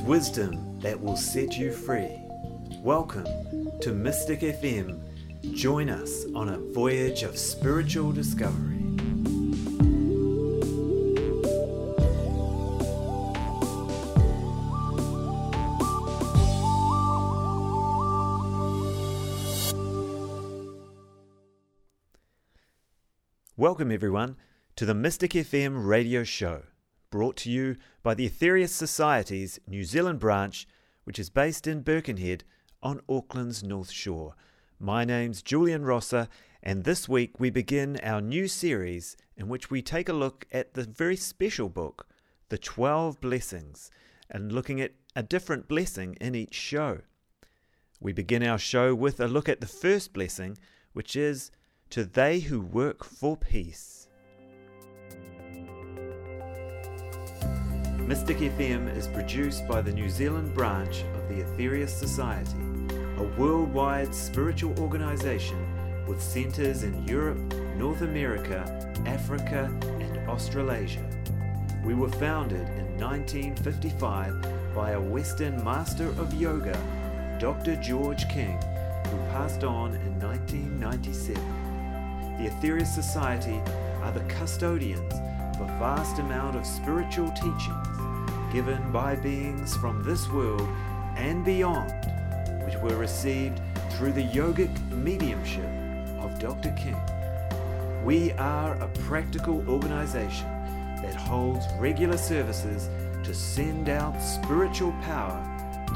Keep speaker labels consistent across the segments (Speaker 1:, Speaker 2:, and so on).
Speaker 1: is wisdom that will set you free. Welcome to Mystic FM. Join us on a voyage of spiritual discovery. Welcome, everyone, to the Mystic FM radio show, brought to you by the Aetherius Society's New Zealand branch, which is based in Birkenhead on Auckland's North Shore. My name's Julian Rosser, and this week we begin our new series in which we take a look at the very special book, The Twelve Blessings, and looking at a different blessing in each show. We begin our show with a look at the first blessing, which is to they who work for peace. Mystic FM is produced by the New Zealand branch of the Aetherius Society, a worldwide spiritual organization with centers in Europe, North America, Africa, and Australasia. We were founded in 1955 by a Western master of yoga, Dr. George King, who passed on in 1997 the Aetherius Society are the custodians of a vast amount of spiritual teachings given by beings from this world and beyond, which were received through the yogic mediumship of Dr. King. We are a practical organization that holds regular services to send out spiritual power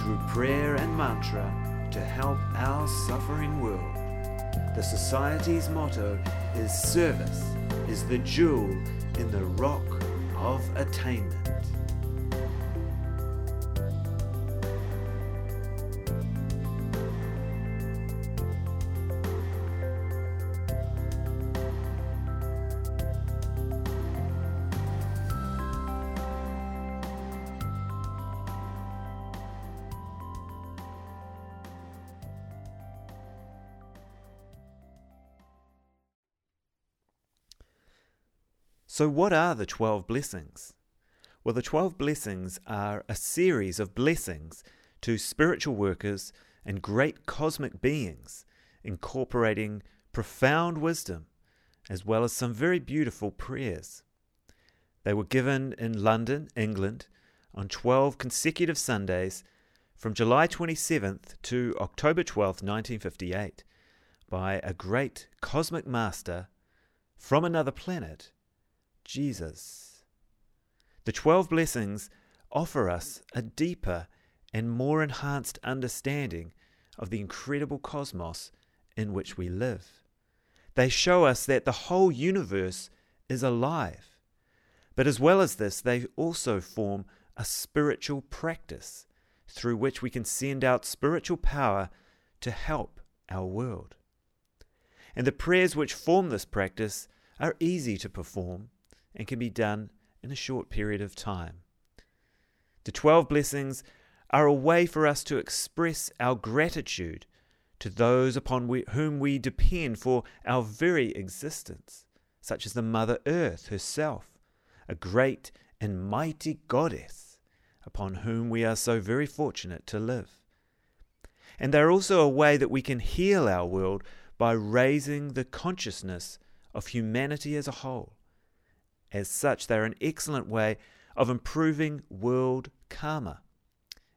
Speaker 1: through prayer and mantra to help our suffering world. The Society's motto is Service is the jewel in the rock of attainment. So, what are the 12 blessings? Well, the 12 blessings are a series of blessings to spiritual workers and great cosmic beings, incorporating profound wisdom as well as some very beautiful prayers. They were given in London, England, on 12 consecutive Sundays from July 27th to October 12th, 1958, by a great cosmic master from another planet Jesus. The 12 blessings offer us a deeper and more enhanced understanding of the incredible cosmos in which we live. They show us that the whole universe is alive. But as well as this, they also form a spiritual practice through which we can send out spiritual power to help our world. And the prayers which form this practice are easy to perform and can be done in a short period of time. The 12 blessings are a way for us to express our gratitude to those upon we, whom we depend for our very existence, such as the Mother Earth herself, a great and mighty goddess upon whom we are so very fortunate to live. And they're also a way that we can heal our world by raising the consciousness of humanity as a whole as such, they are an excellent way of improving world karma,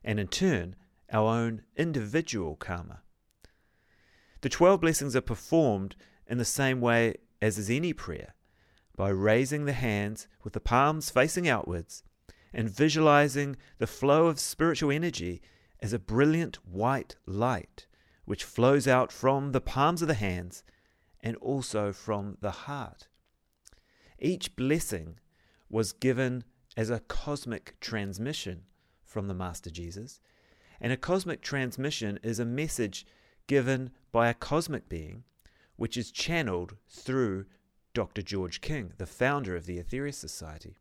Speaker 1: and in turn, our own individual karma. The 12 blessings are performed in the same way as is any prayer, by raising the hands with the palms facing outwards and visualizing the flow of spiritual energy as a brilliant white light which flows out from the palms of the hands and also from the heart. Each blessing was given as a cosmic transmission from the Master Jesus. And a cosmic transmission is a message given by a cosmic being, which is channeled through Dr. George King, the founder of the Aetherius Society,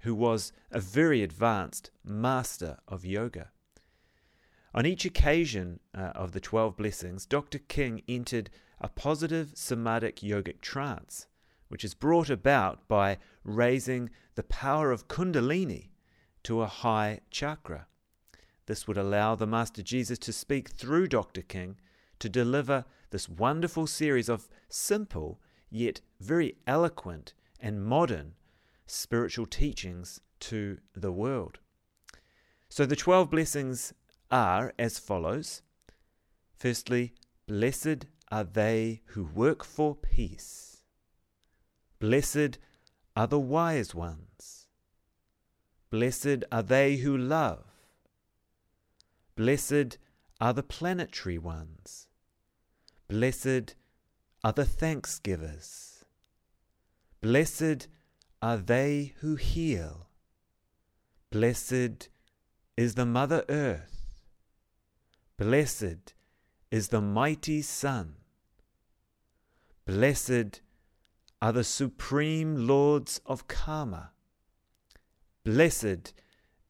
Speaker 1: who was a very advanced master of yoga. On each occasion uh, of the 12 blessings, Dr. King entered a positive samadhic yogic trance which is brought about by raising the power of Kundalini to a high chakra, This would allow the Master Jesus to speak through Dr. King to deliver this wonderful series of simple yet very eloquent and modern spiritual teachings to the world. So the 12 blessings are as follows Firstly, blessed are they who work for peace. Blessed are the wise ones. Blessed are they who love. Blessed are the planetary ones. Blessed are the thanksgivers. Blessed are they who heal. Blessed is the Mother Earth. Blessed is the mighty Sun. Blessed are the supreme lords of Karma. Blessed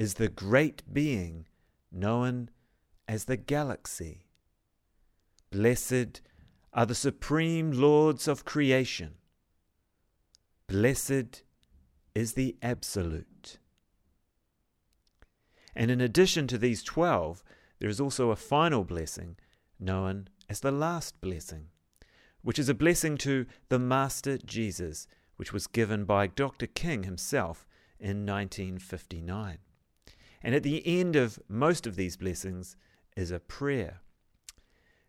Speaker 1: is the great being known as the galaxy. Blessed are the supreme lords of creation. Blessed is the Absolute. And in addition to these twelve, there is also a final blessing known as the last blessing which is a blessing to the Master Jesus, which was given by Dr. King himself in 1959. And at the end of most of these blessings is a prayer.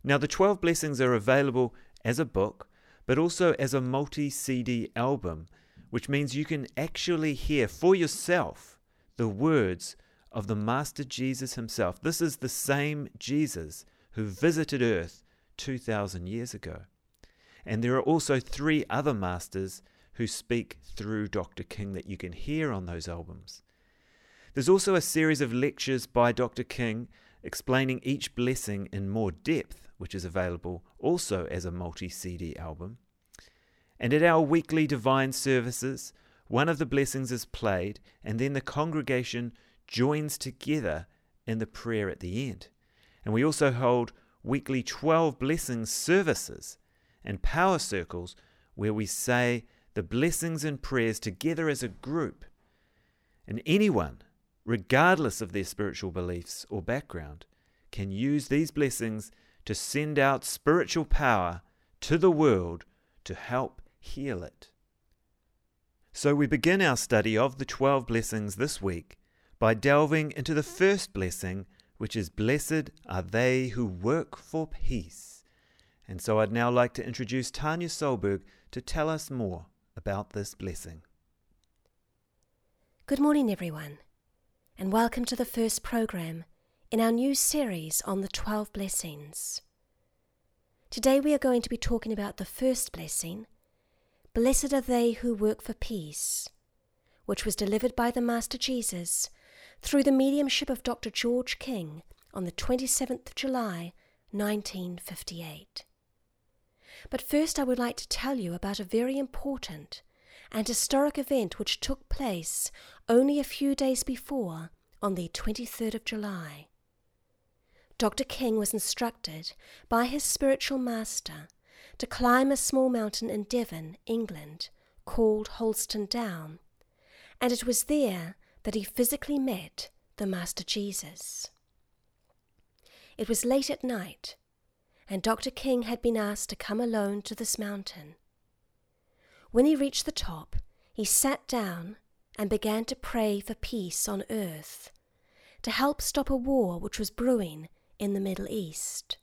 Speaker 1: Now, the 12 blessings are available as a book, but also as a multi CD album, which means you can actually hear for yourself the words of the Master Jesus himself. This is the same Jesus who visited earth 2,000 years ago. And there are also three other masters who speak through Dr. King that you can hear on those albums. There's also a series of lectures by Dr. King explaining each blessing in more depth, which is available also as a multi CD album. And at our weekly divine services, one of the blessings is played, and then the congregation joins together in the prayer at the end. And we also hold weekly 12 blessings services and power circles where we say the blessings and prayers together as a group. And anyone, regardless of their spiritual beliefs or background, can use these blessings to send out spiritual power to the world to help heal it. So we begin our study of the 12 blessings this week by delving into the first blessing, which is Blessed are they who work for peace. And so I'd now like to introduce Tanya Solberg to tell us more about this blessing.
Speaker 2: Good morning, everyone, and welcome to the first program in our new series on the 12 blessings. Today we are going to be talking about the first blessing Blessed are they who work for peace, which was delivered by the Master Jesus through the mediumship of Dr. George King on the 27th of July, 1958. But first, I would like to tell you about a very important and historic event which took place only a few days before on the 23rd of July. Dr. King was instructed by his spiritual master to climb a small mountain in Devon, England, called Holdstone Down, and it was there that he physically met the Master Jesus. It was late at night, and Dr. King had been asked to come alone to this mountain. When he reached the top, he sat down and began to pray for peace on earth, to help stop a war which was brewing in the Middle East.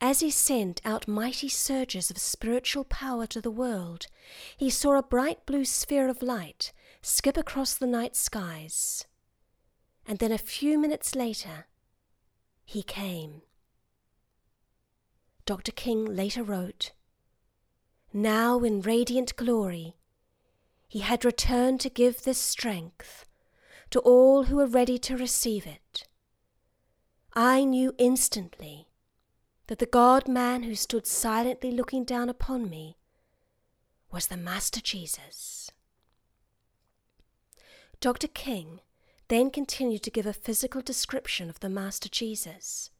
Speaker 2: As he sent out mighty surges of spiritual power to the world, he saw a bright blue sphere of light skip across the night skies. And then a few minutes later, he came. Dr. King later wrote, Now in radiant glory, he had returned to give this strength to all who were ready to receive it. I knew instantly that the God man who stood silently looking down upon me was the Master Jesus. Dr. King then continued to give a physical description of the Master Jesus.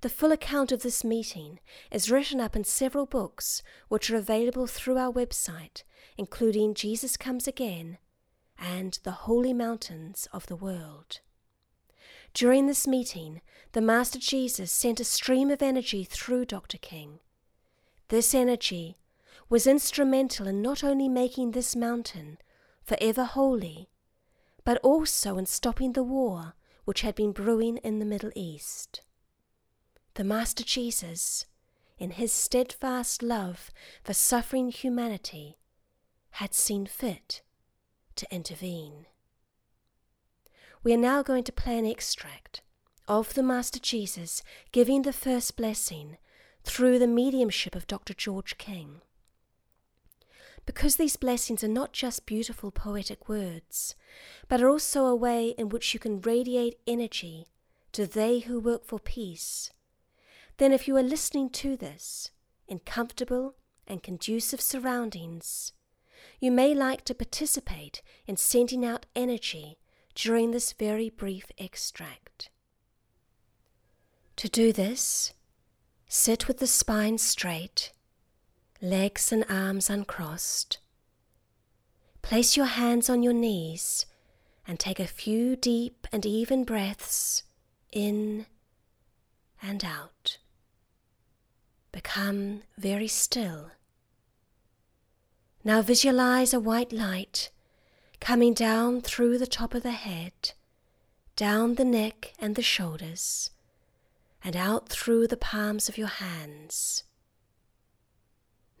Speaker 2: The full account of this meeting is written up in several books which are available through our website, including Jesus Comes Again and The Holy Mountains of the World. During this meeting, the Master Jesus sent a stream of energy through Dr. King. This energy was instrumental in not only making this mountain forever holy, but also in stopping the war which had been brewing in the Middle East. The Master Jesus, in his steadfast love for suffering humanity, had seen fit to intervene. We are now going to play an extract of the Master Jesus giving the first blessing through the mediumship of Dr. George King. Because these blessings are not just beautiful poetic words, but are also a way in which you can radiate energy to they who work for peace, then if you are listening to this in comfortable and conducive surroundings, you may like to participate in sending out energy during this very brief extract. To do this, sit with the spine straight, legs and arms uncrossed. Place your hands on your knees and take a few deep and even breaths in and out. Become very still. Now visualize a white light coming down through the top of the head, down the neck and the shoulders, and out through the palms of your hands.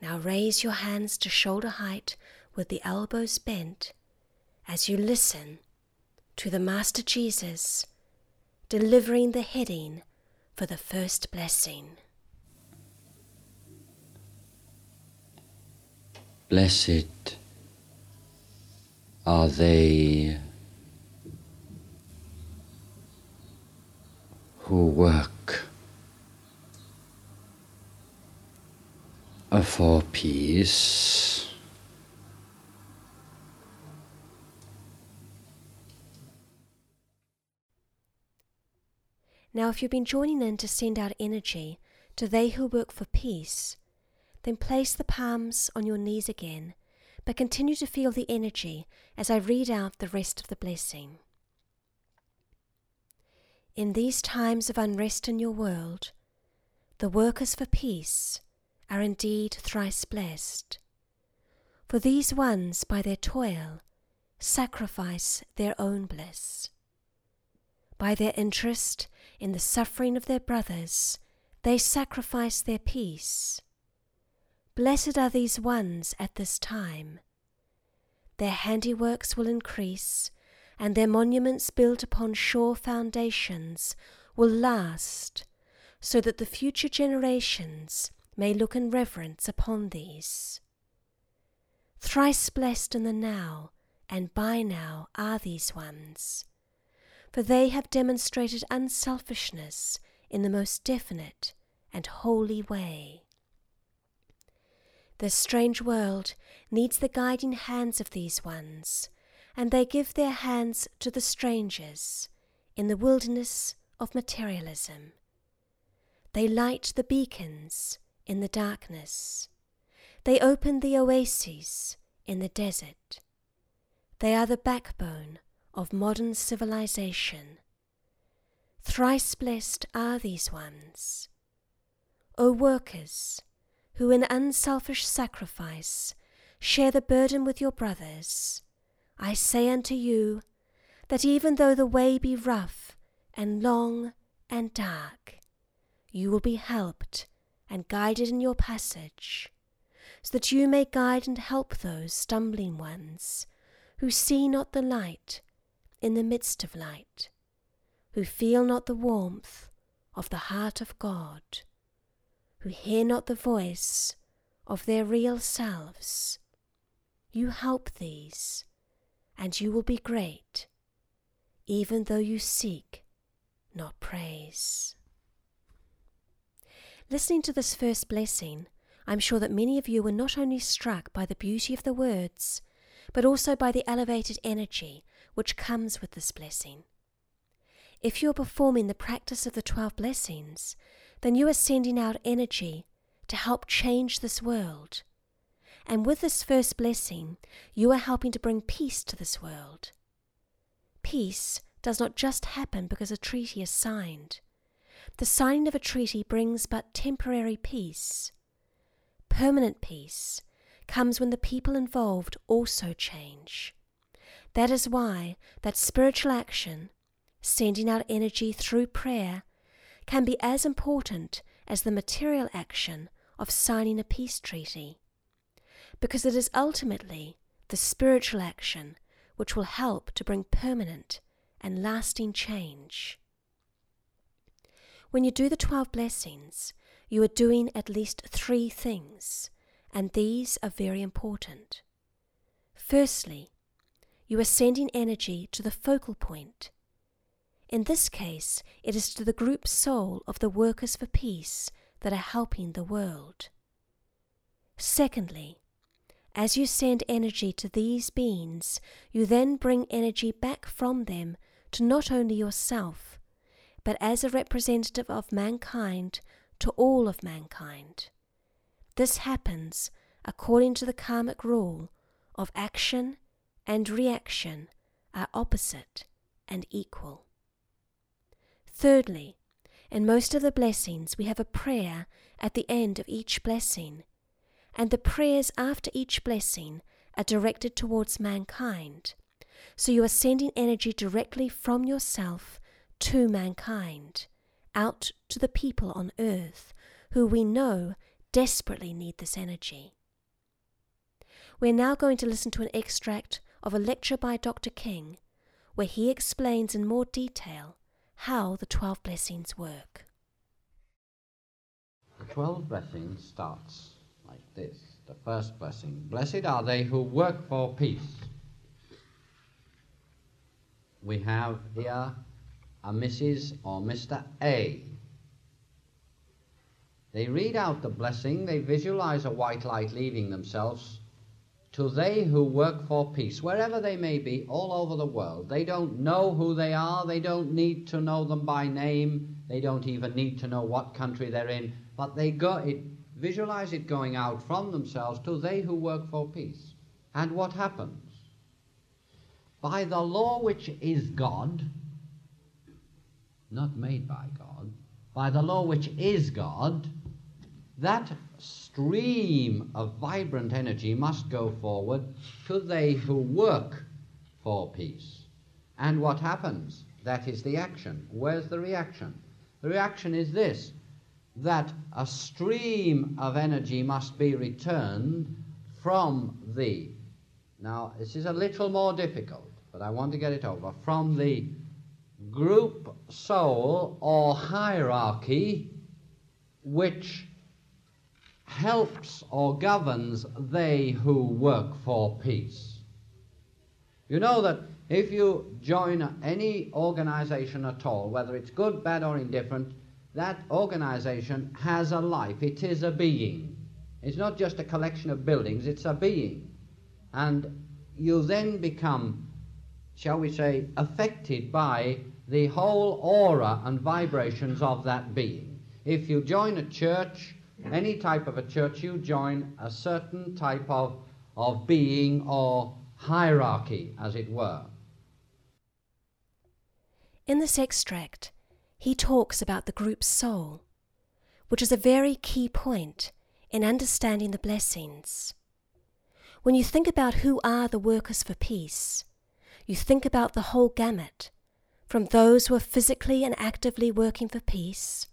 Speaker 2: Now raise your hands to shoulder height with the elbows bent as you listen to the Master Jesus delivering the heading for the first blessing.
Speaker 3: Blessed are they who work for peace.
Speaker 2: Now, if you've been joining in to send out energy to they who work for peace, then place the palms on your knees again but continue to feel the energy as I read out the rest of the blessing. In these times of unrest in your world, the workers for peace are indeed thrice blessed. For these ones, by their toil, sacrifice their own bliss. By their interest in the suffering of their brothers, they sacrifice their peace. Blessed are these ones at this time. Their handiworks will increase, and their monuments built upon sure foundations will last, so that the future generations may look in reverence upon these. Thrice blessed in the now and by now are these ones, for they have demonstrated unselfishness in the most definite and holy way. The strange world needs the guiding hands of these ones, and they give their hands to the strangers in the wilderness of materialism. They light the beacons in the darkness. They open the oases in the desert. They are the backbone of modern civilization. Thrice blessed are these ones. O workers, who in unselfish sacrifice share the burden with your brothers, I say unto you that even though the way be rough and long and dark, you will be helped and guided in your passage, so that you may guide and help those stumbling ones who see not the light in the midst of light, who feel not the warmth of the heart of God who hear not the voice of their real selves. You help these, and you will be great, even though you seek not praise. Listening to this first blessing, I'm sure that many of you were not only struck by the beauty of the words, but also by the elevated energy which comes with this blessing. If you are performing the practice of the twelve blessings, then you are sending out energy to help change this world. And with this first blessing, you are helping to bring peace to this world. Peace does not just happen because a treaty is signed. The signing of a treaty brings but temporary peace. Permanent peace comes when the people involved also change. That is why that spiritual action, sending out energy through prayer, can be as important as the material action of signing a peace treaty. Because it is ultimately the spiritual action which will help to bring permanent and lasting change. When you do the 12 blessings, you are doing at least three things, and these are very important. Firstly, you are sending energy to the focal point. In this case, it is to the group soul of the workers for peace that are helping the world. Secondly, as you send energy to these beings, you then bring energy back from them to not only yourself, but as a representative of mankind to all of mankind. This happens according to the karmic rule of action and reaction are opposite and equal. Thirdly, in most of the blessings, we have a prayer at the end of each blessing, and the prayers after each blessing are directed towards mankind. So you are sending energy directly from yourself to mankind, out to the people on earth who we know desperately need this energy. We're now going to listen to an extract of a lecture by Dr. King, where he explains in more detail how the 12 blessings work.
Speaker 3: The 12 blessings starts like this. The first blessing Blessed are they who work for peace. We have here a Mrs. or Mr. A. They read out the blessing, they visualize a white light leaving themselves to they who work for peace, wherever they may be, all over the world. They don't know who they are, they don't need to know them by name, they don't even need to know what country they're in, but they go it visualize it going out from themselves to they who work for peace. And what happens? By the law which is God, not made by God, by the law which is God, that stream of vibrant energy must go forward to they who work for peace. And what happens? That is the action. Where's the reaction? The reaction is this that a stream of energy must be returned from the. Now, this is a little more difficult, but I want to get it over. From the group soul or hierarchy which helps or governs they who work for peace. You know that if you join any organization at all, whether it's good, bad, or indifferent, that organization has a life. It is a being. It's not just a collection of buildings, it's a being. And you then become, shall we say, affected by the whole aura and vibrations of that being. If you join a church, any type of a church, you join a certain type of, of being or hierarchy, as it were.
Speaker 2: In this extract, he talks about the group's soul, which is a very key point in understanding the blessings. When you think about who are the workers for peace, you think about the whole gamut, from those who are physically and actively working for peace,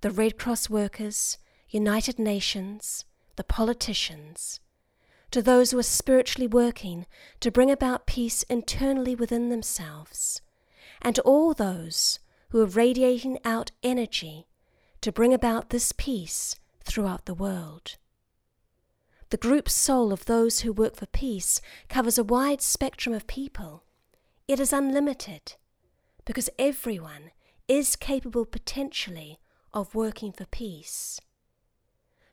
Speaker 2: the Red Cross workers, United Nations, the politicians, to those who are spiritually working to bring about peace internally within themselves, and to all those who are radiating out energy to bring about this peace throughout the world. The group soul of those who work for peace covers a wide spectrum of people. It is unlimited because everyone is capable potentially of working for peace.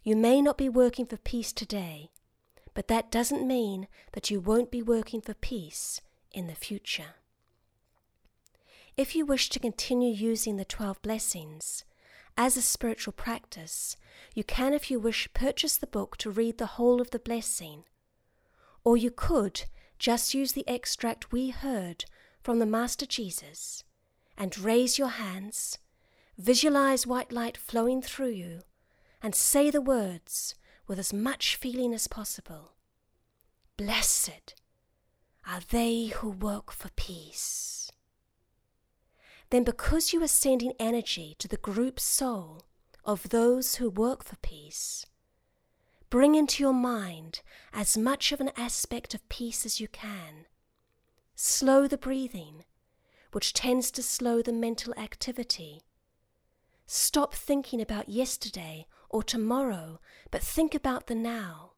Speaker 2: You may not be working for peace today, but that doesn't mean that you won't be working for peace in the future. If you wish to continue using the 12 blessings as a spiritual practice, you can, if you wish, purchase the book to read the whole of the blessing. Or you could just use the extract we heard from the Master Jesus and raise your hands, visualize white light flowing through you, and say the words with as much feeling as possible. Blessed are they who work for peace. Then, because you are sending energy to the group soul of those who work for peace, bring into your mind as much of an aspect of peace as you can. Slow the breathing, which tends to slow the mental activity. Stop thinking about yesterday or tomorrow, but think about the now.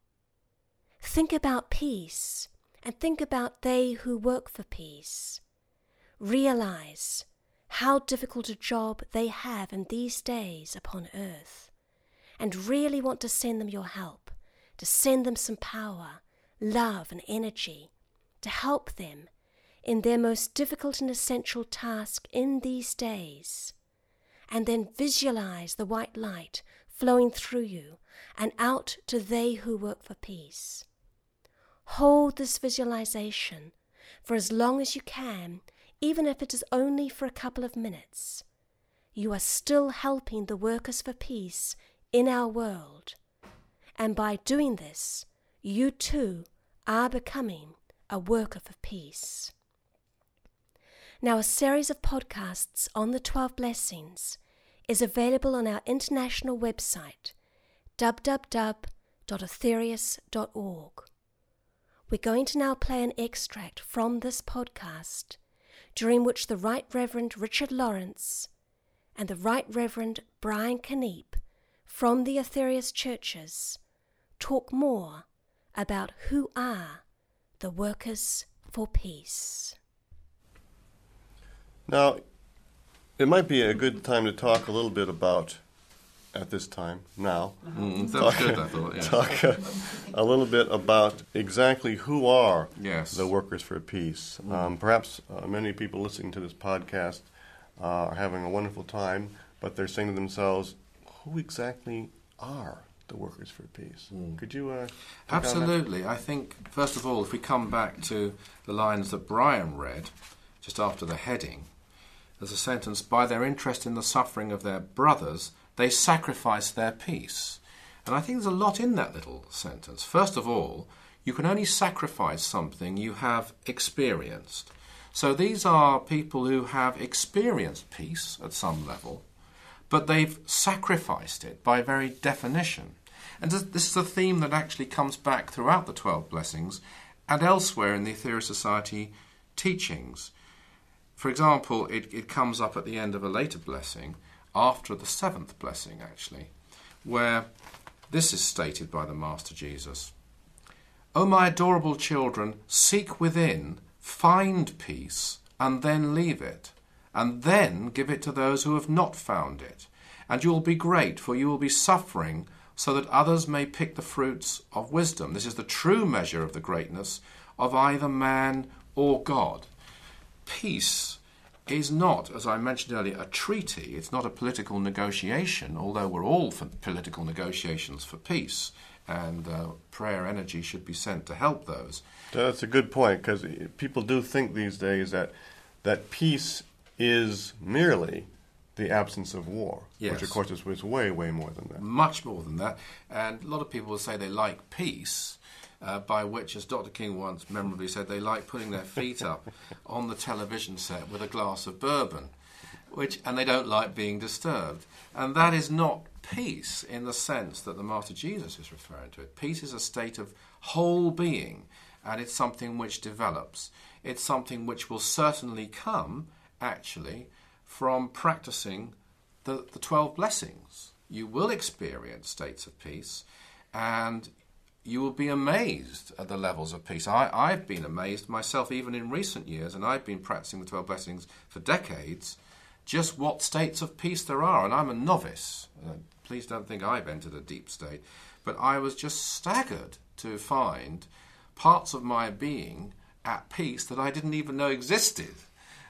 Speaker 2: Think about peace and think about they who work for peace. Realize how difficult a job they have in these days upon earth, and really want to send them your help, to send them some power, love, and energy, to help them in their most difficult and essential task in these days. And then visualize the white light flowing through you and out to they who work for peace. Hold this visualization for as long as you can, even if it is only for a couple of minutes. You are still helping the workers for peace in our world. And by doing this, you too are becoming a worker for peace. Now, a series of podcasts on the 12 blessings is available on our international website, www.aetherius.org. We're going to now play an extract from this podcast, during which the Right Reverend Richard Lawrence and the Right Reverend Brian Keneipp from the Aetherius churches talk more about who are the workers for peace.
Speaker 4: Now, it might be a good time to talk a little bit about at this time now.
Speaker 5: Mm, that's good, I thought. Yeah.
Speaker 4: Talk uh, a little bit about exactly who are
Speaker 5: Yes.
Speaker 4: the workers for peace. Um, perhaps uh, many people listening to this podcast uh, are having a wonderful time, but they're saying to themselves, "Who exactly are the workers for peace?" Could you? Uh, take on that?
Speaker 5: Absolutely. I think, first of all, if we come back to the lines that Brian read just after the heading, there's a sentence By their interest in the suffering of their brothers, they sacrifice their peace. And I think there's a lot in that little sentence. First of all, you can only sacrifice something you have experienced. So these are people who have experienced peace at some level, but they've sacrificed it by very definition. And this is a theme that actually comes back throughout the 12 blessings and elsewhere in the Aetherius Society teachings. For example, it, it comes up at the end of a later blessing, after the seventh blessing, actually, where this is stated by the Master Jesus O my adorable children, seek within, find peace, and then leave it, and then give it to those who have not found it. And you will be great, for you will be suffering, so that others may pick the fruits of wisdom. This is the true measure of the greatness of either man or God. Peace is not, as I mentioned earlier, a treaty. It's not a political negotiation, although we're all for political negotiations for peace, and uh, prayer energy should be sent to help those.
Speaker 4: That's a good point because people do think these days that that peace is merely the absence of war, which of course is, is way, way more than that.
Speaker 5: Much more than that. And a lot of people will say they like peace, uh, by which, as Dr. King once memorably said, they like putting their feet up on the television set with a glass of bourbon, which, and they don't like being disturbed. And that is not peace in the sense that the Master Jesus is referring to it. Peace is a state of whole being, and it's something which develops. It's something which will certainly come, actually, from practicing the, the 12 blessings. You will experience states of peace and you will be amazed at the levels of peace. I, I've been amazed myself even in recent years, and I've been practicing the 12 blessings for decades, just what states of peace there are. And I'm a novice. Uh, please don't think I've entered a deep state. But I was just staggered to find parts of my being at peace that I didn't even know existed.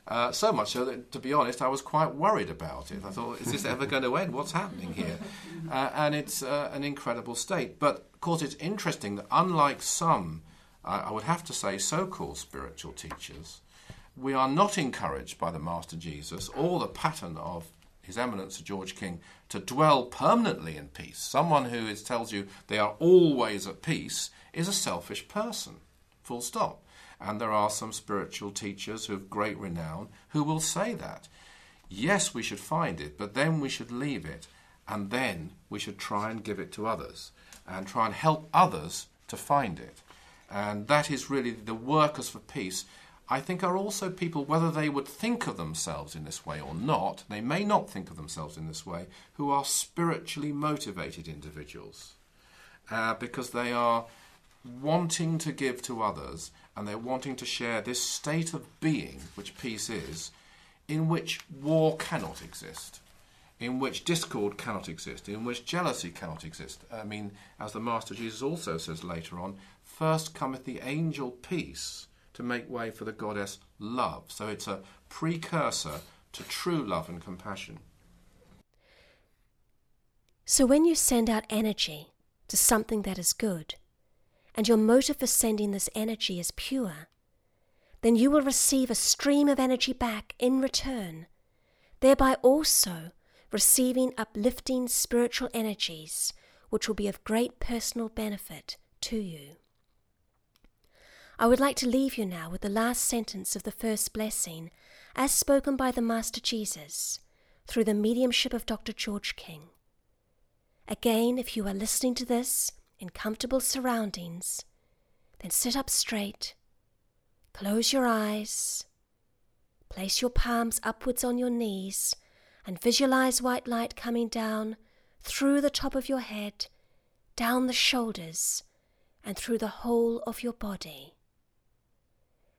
Speaker 5: Uh, so much so that, to be honest, I was quite worried about it. I thought, is this ever going to end? What's happening here? Uh, and it's uh, an incredible state. But of course, it's interesting that unlike some, uh, I would have to say, so called spiritual teachers, we are not encouraged by the Master Jesus or the pattern of His Eminence Sir George King to dwell permanently in peace. Someone who is, tells you they are always at peace is a selfish person, full stop. And there are some spiritual teachers of great renown who will say that. Yes, we should find it, but then we should leave it, and then we should try and give it to others and try and help others to find it. And that is really the workers for peace. I think are also people, whether they would think of themselves in this way or not, they may not think of themselves in this way, who are spiritually motivated individuals. Uh, because they are wanting to give to others and they're wanting to share this state of being, which peace is, in which war cannot exist in which discord cannot exist, in which jealousy cannot exist. I mean, as the Master Jesus also says later on, first cometh the angel peace to make way for the goddess love. So it's a precursor to true love and compassion.
Speaker 2: So when you send out energy to something that is good, and your motive for sending this energy is pure, then you will receive a stream of energy back in return, thereby also receiving uplifting spiritual energies which will be of great personal benefit to you. I would like to leave you now with the last sentence of the first blessing as spoken by the Master Jesus through the mediumship of Dr. George King. Again, if you are listening to this in comfortable surroundings, then sit up straight, close your eyes, place your palms upwards on your knees and visualize white light coming down through the top of your head, down the shoulders, and through the whole of your body.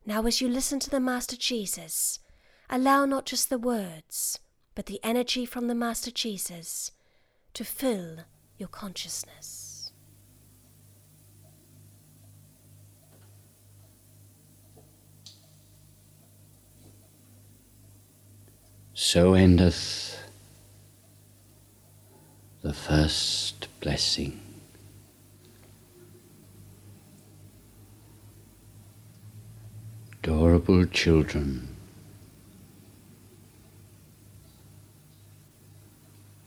Speaker 2: Now, as you listen to the Master Jesus, allow not just the words, but the energy from the Master Jesus to fill your consciousness.
Speaker 3: So endeth the first blessing. Adorable children,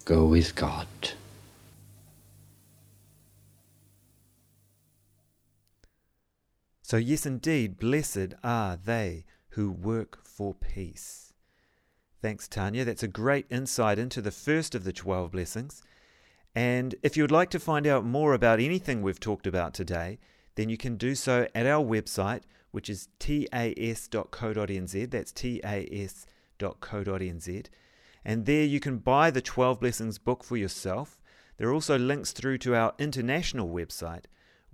Speaker 3: go with God.
Speaker 1: So, yes, indeed, blessed are they who work for peace. Thanks, Tanya. That's a great insight into the first of the 12 blessings. And if you would like to find out more about anything we've talked about today, then you can do so at our website, which is tas.co.nz. That's tas.co.nz. And there you can buy the 12 Blessings book for yourself. There are also links through to our international website,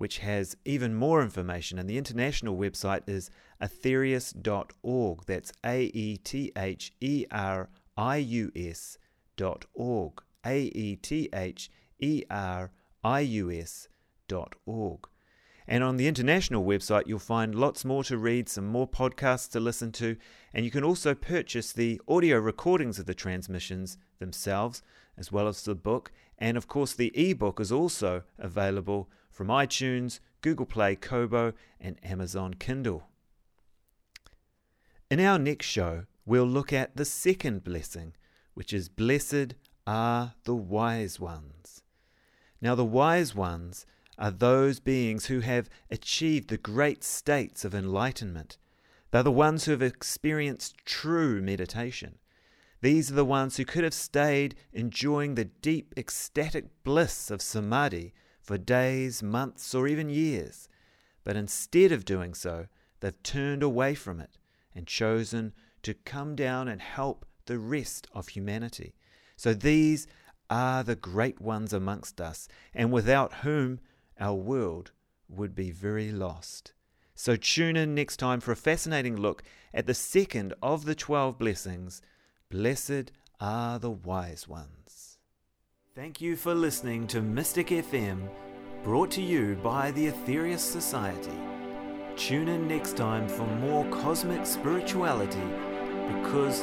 Speaker 1: which has even more information. And the international website is aetherius.org. That's A E T H E R I U S dot org. A E T H E R I U S dot org. And on the international website, you'll find lots more to read, some more podcasts to listen to, and you can also purchase the audio recordings of the transmissions themselves, as well as the book. And of course, the ebook is also available from iTunes, Google Play, Kobo, and Amazon Kindle. In our next show, we'll look at the second blessing, which is Blessed are the wise ones. Now, the wise ones are those beings who have achieved the great states of enlightenment. They're the ones who have experienced true meditation. These are the ones who could have stayed enjoying the deep ecstatic bliss of samadhi for days, months, or even years. But instead of doing so, they've turned away from it and chosen to come down and help the rest of humanity. So these are the great ones amongst us, and without whom our world would be very lost. So tune in next time for a fascinating look at the second of the twelve blessings. Blessed are the wise ones. Thank you for listening to Mystic FM, brought to you by the Aetherius Society. Tune in next time for more cosmic spirituality because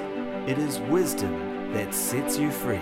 Speaker 1: it is wisdom that sets you free.